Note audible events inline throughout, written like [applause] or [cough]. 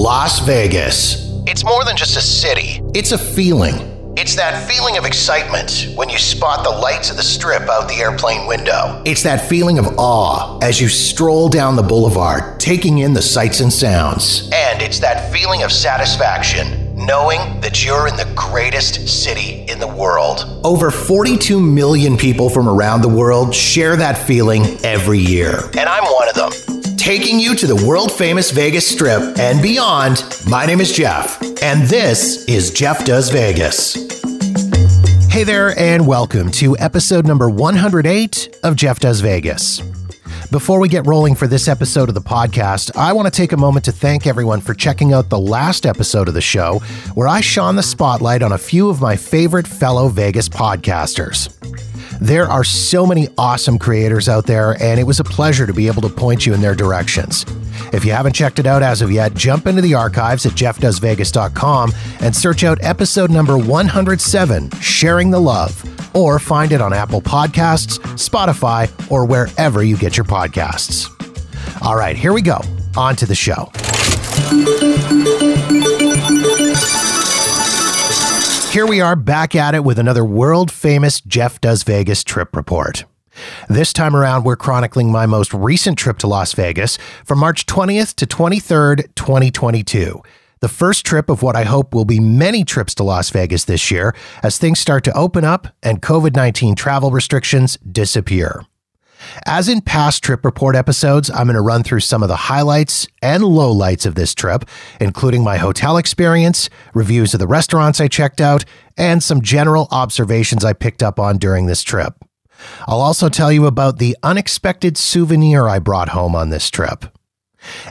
Las Vegas. It's more than just a city, it's a feeling. It's that feeling of excitement when you spot the lights of the strip out the airplane window. It's that feeling of awe as you stroll down the boulevard, taking in the sights and sounds. And it's that feeling of satisfaction knowing that you're in the greatest city in the world. Over 42 million people from around the world share that feeling every year. And I'm one of them. Taking you to the world famous Vegas Strip and beyond, my name is Jeff, and this is Jeff Does Vegas. Hey there, and welcome to episode number 108 of Jeff Does Vegas. Before we get rolling for this episode of the podcast, I want to take a moment to thank everyone for checking out the last episode of the show, where I shone the spotlight on a few of my favorite fellow Vegas podcasters. There are so many awesome creators out there, and it was a pleasure to be able to point you in their directions. If you haven't checked it out as of yet, jump into the archives at jeffdoesvegas.com and search out episode number 107, Sharing the Love, or find it on Apple Podcasts, Spotify, or wherever you get your podcasts. All right, here we go. On to the show. Here we are back at it with another world famous Jeff Does Vegas trip report. This time around, we're chronicling my most recent trip to Las Vegas from March 20th to 23rd, 2022. The first trip of what I hope will be many trips to Las Vegas this year as things start to open up and COVID 19 travel restrictions disappear. As in past trip report episodes, I'm going to run through some of the highlights and lowlights of this trip, including my hotel experience, reviews of the restaurants I checked out, and some general observations I picked up on during this trip. I'll also tell you about the unexpected souvenir I brought home on this trip.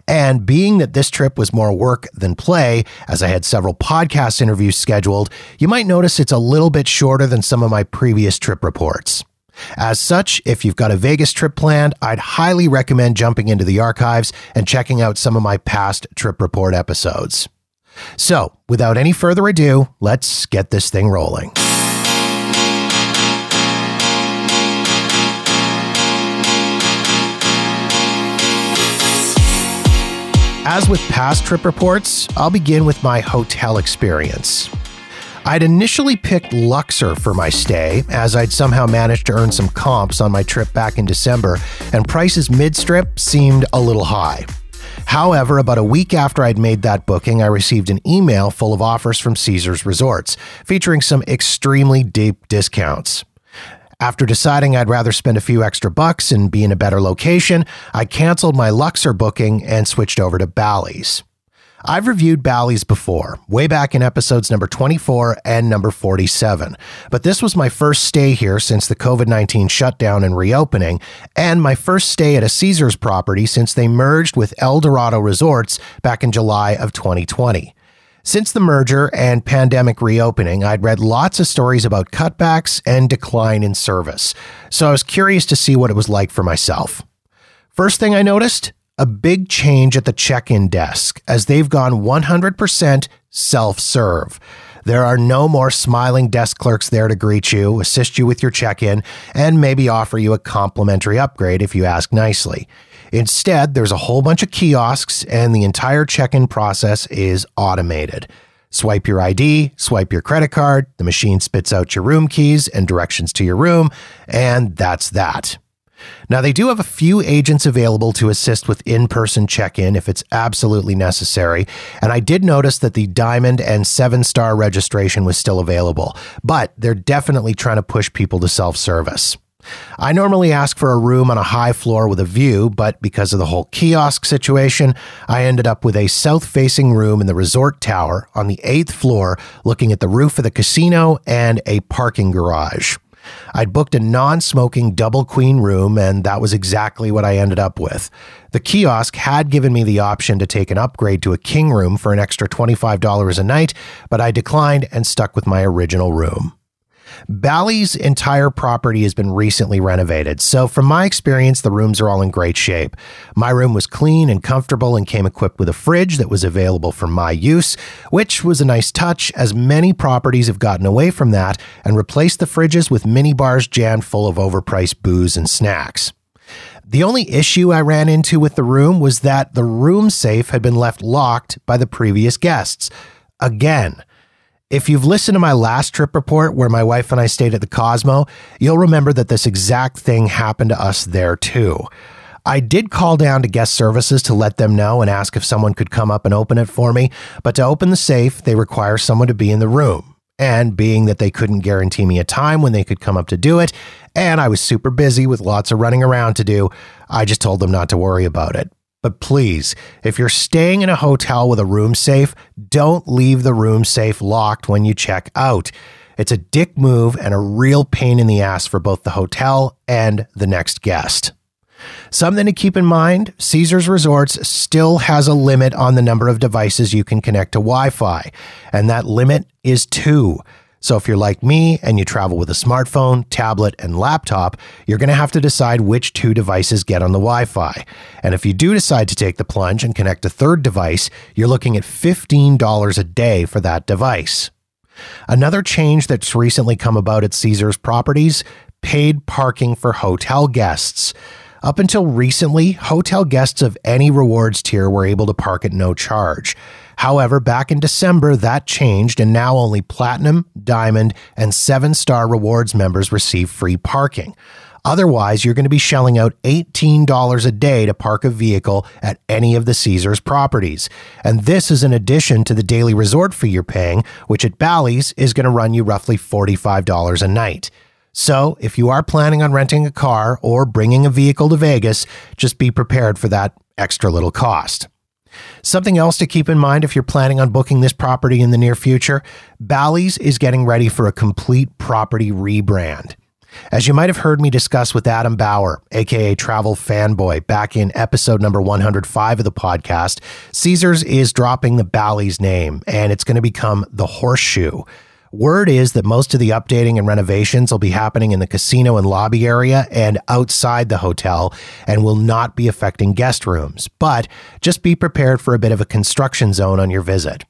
And being that this trip was more work than play, as I had several podcast interviews scheduled, you might notice it's a little bit shorter than some of my previous trip reports. As such, if you've got a Vegas trip planned, I'd highly recommend jumping into the archives and checking out some of my past trip report episodes. So, without any further ado, let's get this thing rolling. As with past trip reports, I'll begin with my hotel experience. I'd initially picked Luxor for my stay, as I'd somehow managed to earn some comps on my trip back in December, and prices mid strip seemed a little high. However, about a week after I'd made that booking, I received an email full of offers from Caesars Resorts, featuring some extremely deep discounts. After deciding I'd rather spend a few extra bucks and be in a better location, I canceled my Luxor booking and switched over to Bally's. I've reviewed Bally's before, way back in episodes number 24 and number 47, but this was my first stay here since the COVID 19 shutdown and reopening, and my first stay at a Caesars property since they merged with Eldorado Resorts back in July of 2020. Since the merger and pandemic reopening, I'd read lots of stories about cutbacks and decline in service, so I was curious to see what it was like for myself. First thing I noticed a big change at the check in desk as they've gone 100% self serve. There are no more smiling desk clerks there to greet you, assist you with your check in, and maybe offer you a complimentary upgrade if you ask nicely. Instead, there's a whole bunch of kiosks, and the entire check in process is automated. Swipe your ID, swipe your credit card, the machine spits out your room keys and directions to your room, and that's that. Now, they do have a few agents available to assist with in person check in if it's absolutely necessary. And I did notice that the Diamond and seven star registration was still available, but they're definitely trying to push people to self service. I normally ask for a room on a high floor with a view, but because of the whole kiosk situation, I ended up with a south facing room in the resort tower on the eighth floor, looking at the roof of the casino and a parking garage. I'd booked a non smoking double queen room, and that was exactly what I ended up with. The kiosk had given me the option to take an upgrade to a king room for an extra $25 a night, but I declined and stuck with my original room. Bally's entire property has been recently renovated, so from my experience, the rooms are all in great shape. My room was clean and comfortable and came equipped with a fridge that was available for my use, which was a nice touch as many properties have gotten away from that and replaced the fridges with mini bars jammed full of overpriced booze and snacks. The only issue I ran into with the room was that the room safe had been left locked by the previous guests. Again, if you've listened to my last trip report where my wife and I stayed at the Cosmo, you'll remember that this exact thing happened to us there too. I did call down to guest services to let them know and ask if someone could come up and open it for me, but to open the safe, they require someone to be in the room. And being that they couldn't guarantee me a time when they could come up to do it, and I was super busy with lots of running around to do, I just told them not to worry about it. But please, if you're staying in a hotel with a room safe, don't leave the room safe locked when you check out. It's a dick move and a real pain in the ass for both the hotel and the next guest. Something to keep in mind Caesars Resorts still has a limit on the number of devices you can connect to Wi Fi, and that limit is two. So if you're like me and you travel with a smartphone, tablet, and laptop, you're going to have to decide which two devices get on the Wi Fi. And if you do decide to take the plunge and connect a third device, you're looking at $15 a day for that device. Another change that's recently come about at Caesars properties paid parking for hotel guests. Up until recently, hotel guests of any rewards tier were able to park at no charge. However, back in December, that changed, and now only Platinum, Diamond, and seven star rewards members receive free parking. Otherwise, you're going to be shelling out $18 a day to park a vehicle at any of the Caesars properties. And this is in addition to the daily resort fee you're paying, which at Bally's is going to run you roughly $45 a night. So, if you are planning on renting a car or bringing a vehicle to Vegas, just be prepared for that extra little cost. Something else to keep in mind if you're planning on booking this property in the near future Bally's is getting ready for a complete property rebrand. As you might have heard me discuss with Adam Bauer, aka Travel Fanboy, back in episode number 105 of the podcast, Caesars is dropping the Bally's name and it's going to become the Horseshoe. Word is that most of the updating and renovations will be happening in the casino and lobby area and outside the hotel and will not be affecting guest rooms. But just be prepared for a bit of a construction zone on your visit.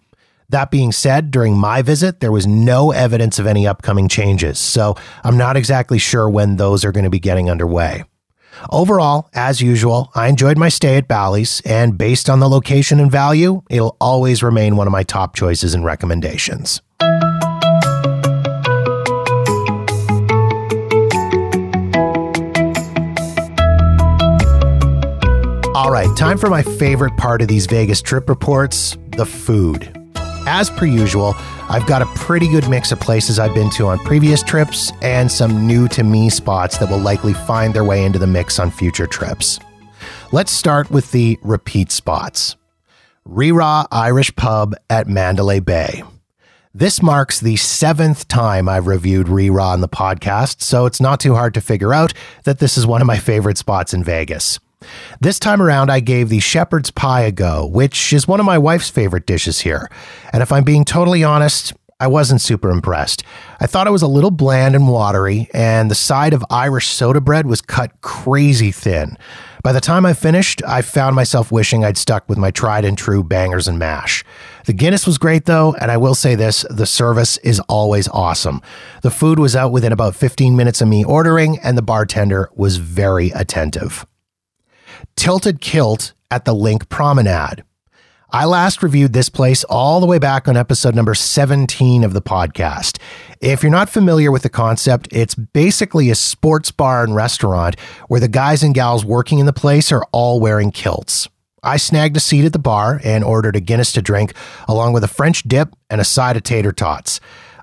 That being said, during my visit, there was no evidence of any upcoming changes, so I'm not exactly sure when those are going to be getting underway. Overall, as usual, I enjoyed my stay at Bally's, and based on the location and value, it'll always remain one of my top choices and recommendations. All right, time for my favorite part of these Vegas trip reports the food. As per usual, I've got a pretty good mix of places I've been to on previous trips and some new to me spots that will likely find their way into the mix on future trips. Let's start with the repeat spots. Rí Rá Irish Pub at Mandalay Bay. This marks the seventh time I've reviewed Rí Rá on the podcast, so it's not too hard to figure out that this is one of my favorite spots in Vegas. This time around, I gave the shepherd's pie a go, which is one of my wife's favorite dishes here. And if I'm being totally honest, I wasn't super impressed. I thought it was a little bland and watery, and the side of Irish soda bread was cut crazy thin. By the time I finished, I found myself wishing I'd stuck with my tried and true bangers and mash. The Guinness was great though, and I will say this the service is always awesome. The food was out within about 15 minutes of me ordering, and the bartender was very attentive. Tilted Kilt at the Linq Promenade. I last reviewed this place all the way back on episode number 17 of the podcast. If you're not familiar with the concept, it's basically a sports bar and restaurant where the guys and gals working in the place are all wearing kilts. I snagged a seat at the bar and ordered a Guinness to drink, along with a French dip and a side of tater tots.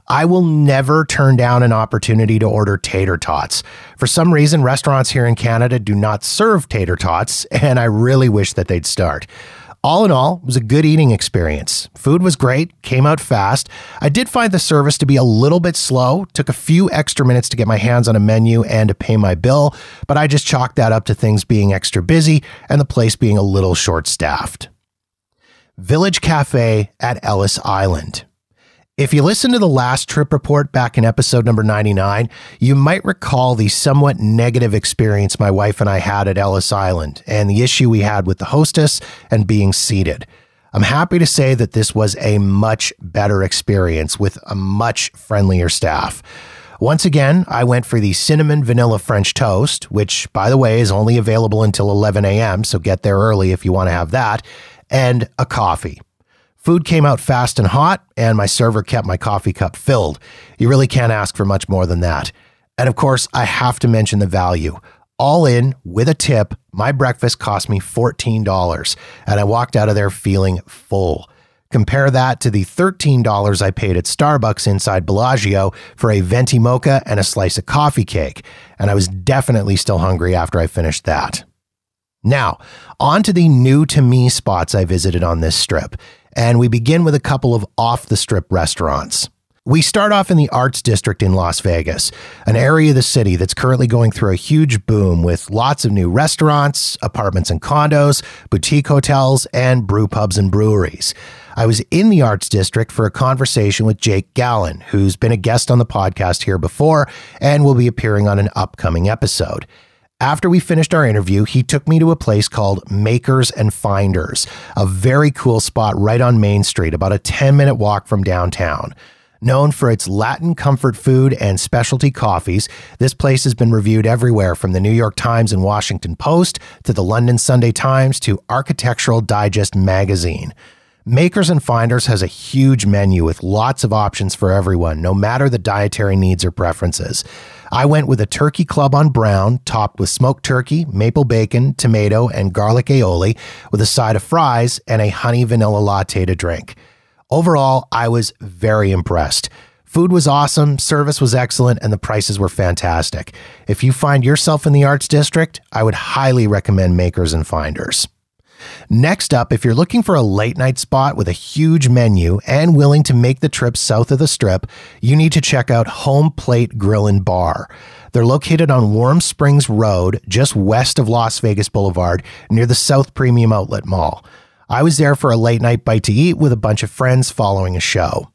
I will never turn down an opportunity to order tater tots. For some reason, restaurants here in Canada do not serve tater tots, [laughs] and I really wish that they'd start. All in all, it was a good eating experience. Food was great, came out fast. I did find the service to be a little bit slow, took a few extra minutes to get my hands on a menu and to pay my bill, but I just chalked that up to things being extra busy and the place being a little short staffed. Village Cafe at Ellis Island. If you listen to the last trip report back in episode number 99, you might recall the somewhat negative experience my wife and I had at Ellis Island and the issue we had with the hostess and being seated. I'm happy to say that this was a much better experience with a much friendlier staff. Once again, I went for the cinnamon vanilla French toast, which, by the way, is only available until 11 a.m., so get there early if you want to have that, and a coffee. Food came out fast and hot, and my server kept my coffee cup filled. You really can't ask for much more than that. And of course, I have to mention the value. All in, with a tip, my breakfast cost me $14, and I walked out of there feeling full. Compare that to the $13 I paid at Starbucks inside Bellagio for a venti mocha and a slice of coffee cake, and I was definitely still hungry after I finished that. Now, on to the new to me spots I visited on this strip and we begin with a couple of off the strip restaurants. We start off in the Arts District in Las Vegas, an area of the city that's currently going through a huge boom with lots of new restaurants, apartments and condos, boutique hotels, and brew pubs and breweries. I was in the Arts District for a conversation with Jake Gallen, who's been a guest on the podcast here before and will be appearing on an upcoming episode. After we finished our interview, he took me to a place called Makers and Finders, a very cool spot right on Main Street, about a 10 minute walk from downtown. Known for its Latin comfort food and specialty coffees, this place has been reviewed everywhere from the New York Times and Washington Post to the London Sunday Times to Architectural Digest magazine. Makers and Finders has a huge menu with lots of options for everyone, no matter the dietary needs or preferences. I went with a turkey club on brown, topped with smoked turkey, maple bacon, tomato, and garlic aioli, with a side of fries and a honey vanilla latte to drink. Overall, I was very impressed. Food was awesome, service was excellent, and the prices were fantastic. If you find yourself in the Arts District, I would highly recommend Makers and Finders. Next up, if you're looking for a late night spot with a huge menu and willing to make the trip south of the strip, you need to check out Home Plate Grill and Bar. They're located on Warm Springs Road, just west of Las Vegas Boulevard, near the South Premium Outlet Mall. I was there for a late night bite to eat with a bunch of friends following a show.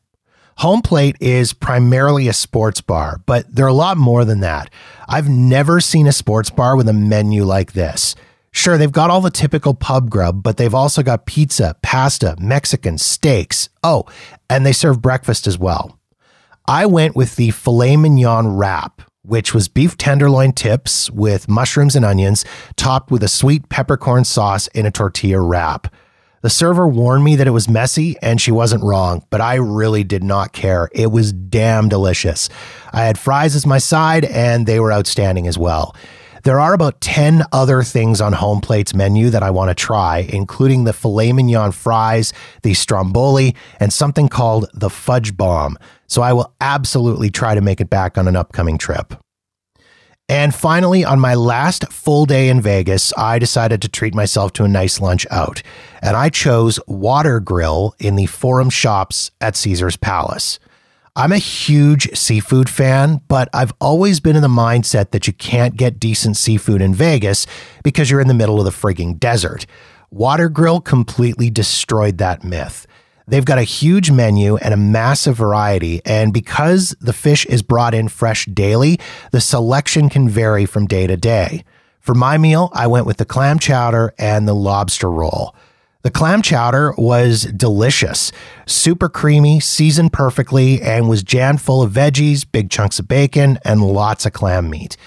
Home Plate is primarily a sports bar, but they're a lot more than that. I've never seen a sports bar with a menu like this. Sure, they've got all the typical pub grub, but they've also got pizza, pasta, Mexican, steaks. Oh, and they serve breakfast as well. I went with the filet mignon wrap, which was beef tenderloin tips with mushrooms and onions, topped with a sweet peppercorn sauce in a tortilla wrap. The server warned me that it was messy, and she wasn't wrong, but I really did not care. It was damn delicious. I had fries as my side, and they were outstanding as well. There are about 10 other things on Home Plate's menu that I want to try, including the filet mignon fries, the stromboli, and something called the fudge bomb. So I will absolutely try to make it back on an upcoming trip. And finally, on my last full day in Vegas, I decided to treat myself to a nice lunch out. And I chose Water Grill in the Forum Shops at Caesars Palace. I'm a huge seafood fan, but I've always been in the mindset that you can't get decent seafood in Vegas because you're in the middle of the frigging desert. Water Grill completely destroyed that myth. They've got a huge menu and a massive variety, and because the fish is brought in fresh daily, the selection can vary from day to day. For my meal, I went with the clam chowder and the lobster roll. The clam chowder was delicious, super creamy, seasoned perfectly, and was jammed full of veggies, big chunks of bacon, and lots of clam meat.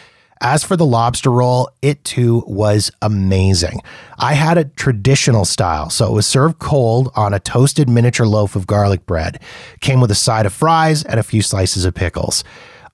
As for the lobster roll, it too was amazing. I had a traditional style, so it was served cold on a toasted miniature loaf of garlic bread. Came with a side of fries and a few slices of pickles.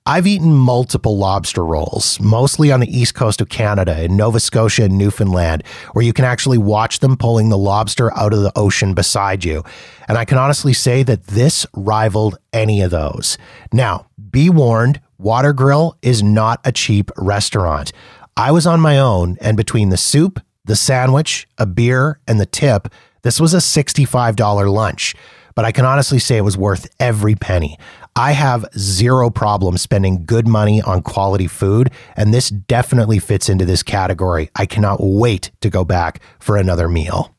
I've eaten multiple lobster rolls, mostly on the east coast of Canada in Nova Scotia and Newfoundland, where you can actually watch them pulling the lobster out of the ocean beside you. And I can honestly say that this rivaled any of those. Now, be warned, Water Grill is not a cheap restaurant. I was on my own, and between the soup, the sandwich, a beer, and the tip, this was a $65 lunch. But I can honestly say it was worth every penny. I have zero problem spending good money on quality food, and this definitely fits into this category. I cannot wait to go back for another meal.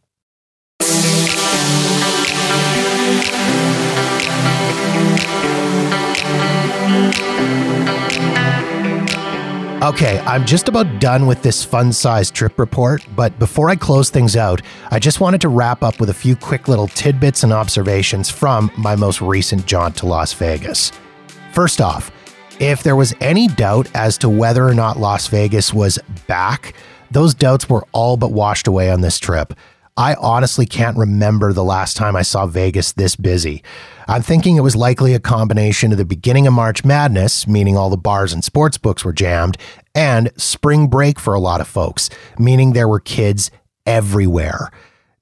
Okay, I'm just about done with this fun sized trip report, but before I close things out, I just wanted to wrap up with a few quick little tidbits and observations from my most recent jaunt to Las Vegas. First off, If there was any doubt as to whether or not Las Vegas was back, those doubts were all but washed away on this trip. I honestly can't remember the last time I saw Vegas this busy. I'm thinking it was likely a combination of the beginning of March Madness, meaning all the bars and sports books were jammed, and spring break for a lot of folks, meaning there were kids everywhere.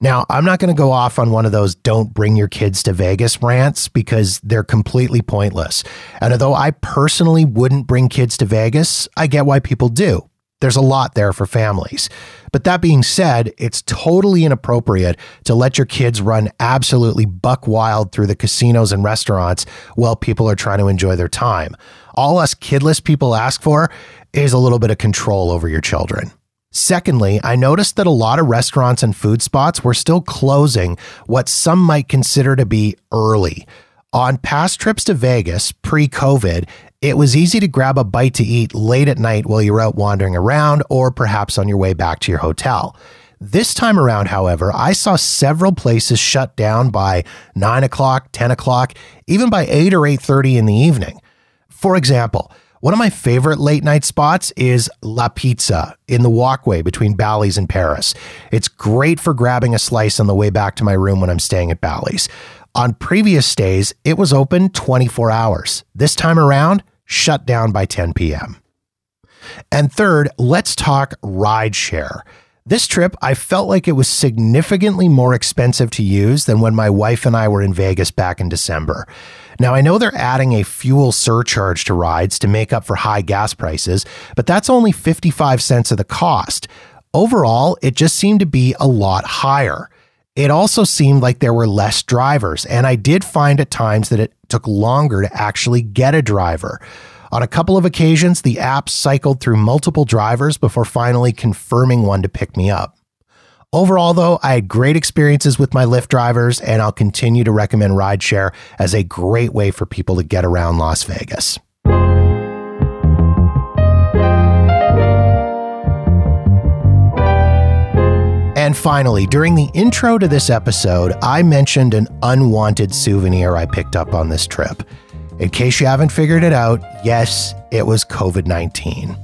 Now, I'm not going to go off on one of those don't bring your kids to Vegas rants because they're completely pointless. And although I personally wouldn't bring kids to Vegas, I get why people do. There's a lot there for families. But that being said, it's totally inappropriate to let your kids run absolutely buck wild through the casinos and restaurants while people are trying to enjoy their time. All us kidless people ask for is a little bit of control over your children. Secondly, I noticed that a lot of restaurants and food spots were still closing what some might consider to be early. On past trips to Vegas pre COVID, it was easy to grab a bite to eat late at night while you were out wandering around or perhaps on your way back to your hotel. This time around, however, I saw several places shut down by 9 o'clock, 10 o'clock, even by 8 or 8.30 in the evening. For example, one of my favorite late night spots is La Pizza in the walkway between Bally's and Paris. It's great for grabbing a slice on the way back to my room when I'm staying at Bally's. On previous stays, it was open 24 hours. This time around, shut down by 10 p.m. And third, let's talk rideshare. This trip, I felt like it was significantly more expensive to use than when my wife and I were in Vegas back in December. Now, I know they're adding a fuel surcharge to rides to make up for high gas prices, but that's only 55 cents of the cost. Overall, it just seemed to be a lot higher. It also seemed like there were less drivers, and I did find at times that it took longer to actually get a driver. On a couple of occasions, the app cycled through multiple drivers before finally confirming one to pick me up. Overall, though, I had great experiences with my Lyft drivers, and I'll continue to recommend rideshare as a great way for people to get around Las Vegas. And finally, during the intro to this episode, I mentioned an unwanted souvenir I picked up on this trip. In case you haven't figured it out, yes, it was COVID 19.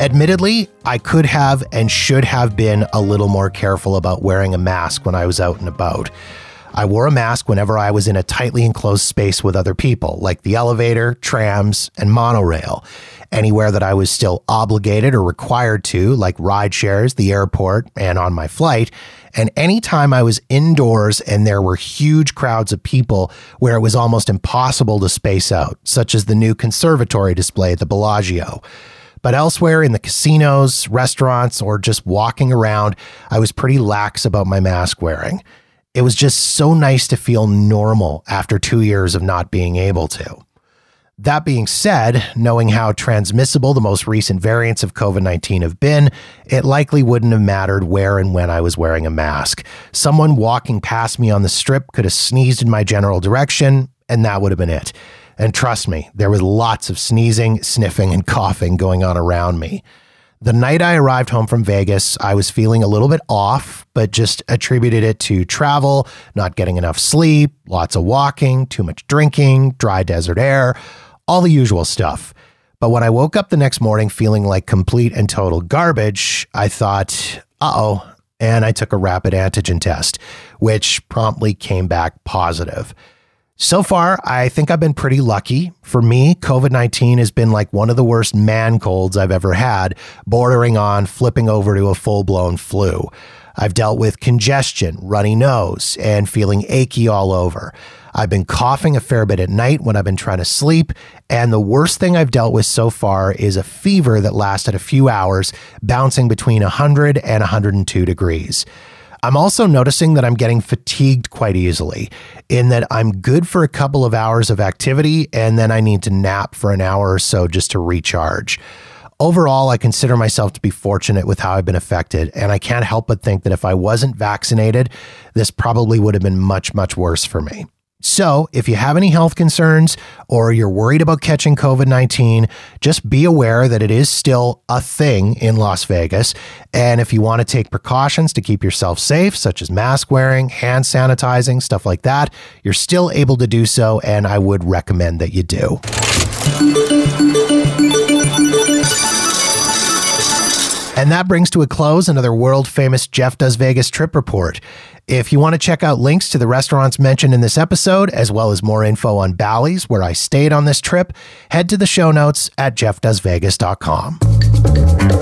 Admittedly, I could have and should have been a little more careful about wearing a mask when I was out and about. I wore a mask whenever I was in a tightly enclosed space with other people, like the elevator, trams, and monorail. Anywhere that I was still obligated or required to, like ride shares, the airport, and on my flight. And anytime I was indoors and there were huge crowds of people where it was almost impossible to space out, such as the new conservatory display at the Bellagio. But elsewhere in the casinos, restaurants, or just walking around, I was pretty lax about my mask wearing. It was just so nice to feel normal after two years of not being able to. That being said, knowing how transmissible the most recent variants of COVID 19 have been, it likely wouldn't have mattered where and when I was wearing a mask. Someone walking past me on the strip could have sneezed in my general direction, and that would have been it. And trust me, there was lots of sneezing, sniffing, and coughing going on around me. The night I arrived home from Vegas, I was feeling a little bit off, but just attributed it to travel, not getting enough sleep, lots of walking, too much drinking, dry desert air, all the usual stuff. But when I woke up the next morning feeling like complete and total garbage, I thought, uh oh. And I took a rapid antigen test, which promptly came back positive. So far, I think I've been pretty lucky. For me, COVID 19 has been like one of the worst man colds I've ever had, bordering on flipping over to a full blown flu. I've dealt with congestion, runny nose, and feeling achy all over. I've been coughing a fair bit at night when I've been trying to sleep. And the worst thing I've dealt with so far is a fever that lasted a few hours, bouncing between 100 and 102 degrees. I'm also noticing that I'm getting fatigued quite easily, in that I'm good for a couple of hours of activity and then I need to nap for an hour or so just to recharge. Overall, I consider myself to be fortunate with how I've been affected, and I can't help but think that if I wasn't vaccinated, this probably would have been much, much worse for me. So, if you have any health concerns or you're worried about catching COVID 19, just be aware that it is still a thing in Las Vegas. And if you want to take precautions to keep yourself safe, such as mask wearing, hand sanitizing, stuff like that, you're still able to do so. And I would recommend that you do. And that brings to a close another world famous Jeff Does Vegas trip report. If you want to check out links to the restaurants mentioned in this episode, as well as more info on Bally's, where I stayed on this trip, head to the show notes at jeffdoesvegas.com.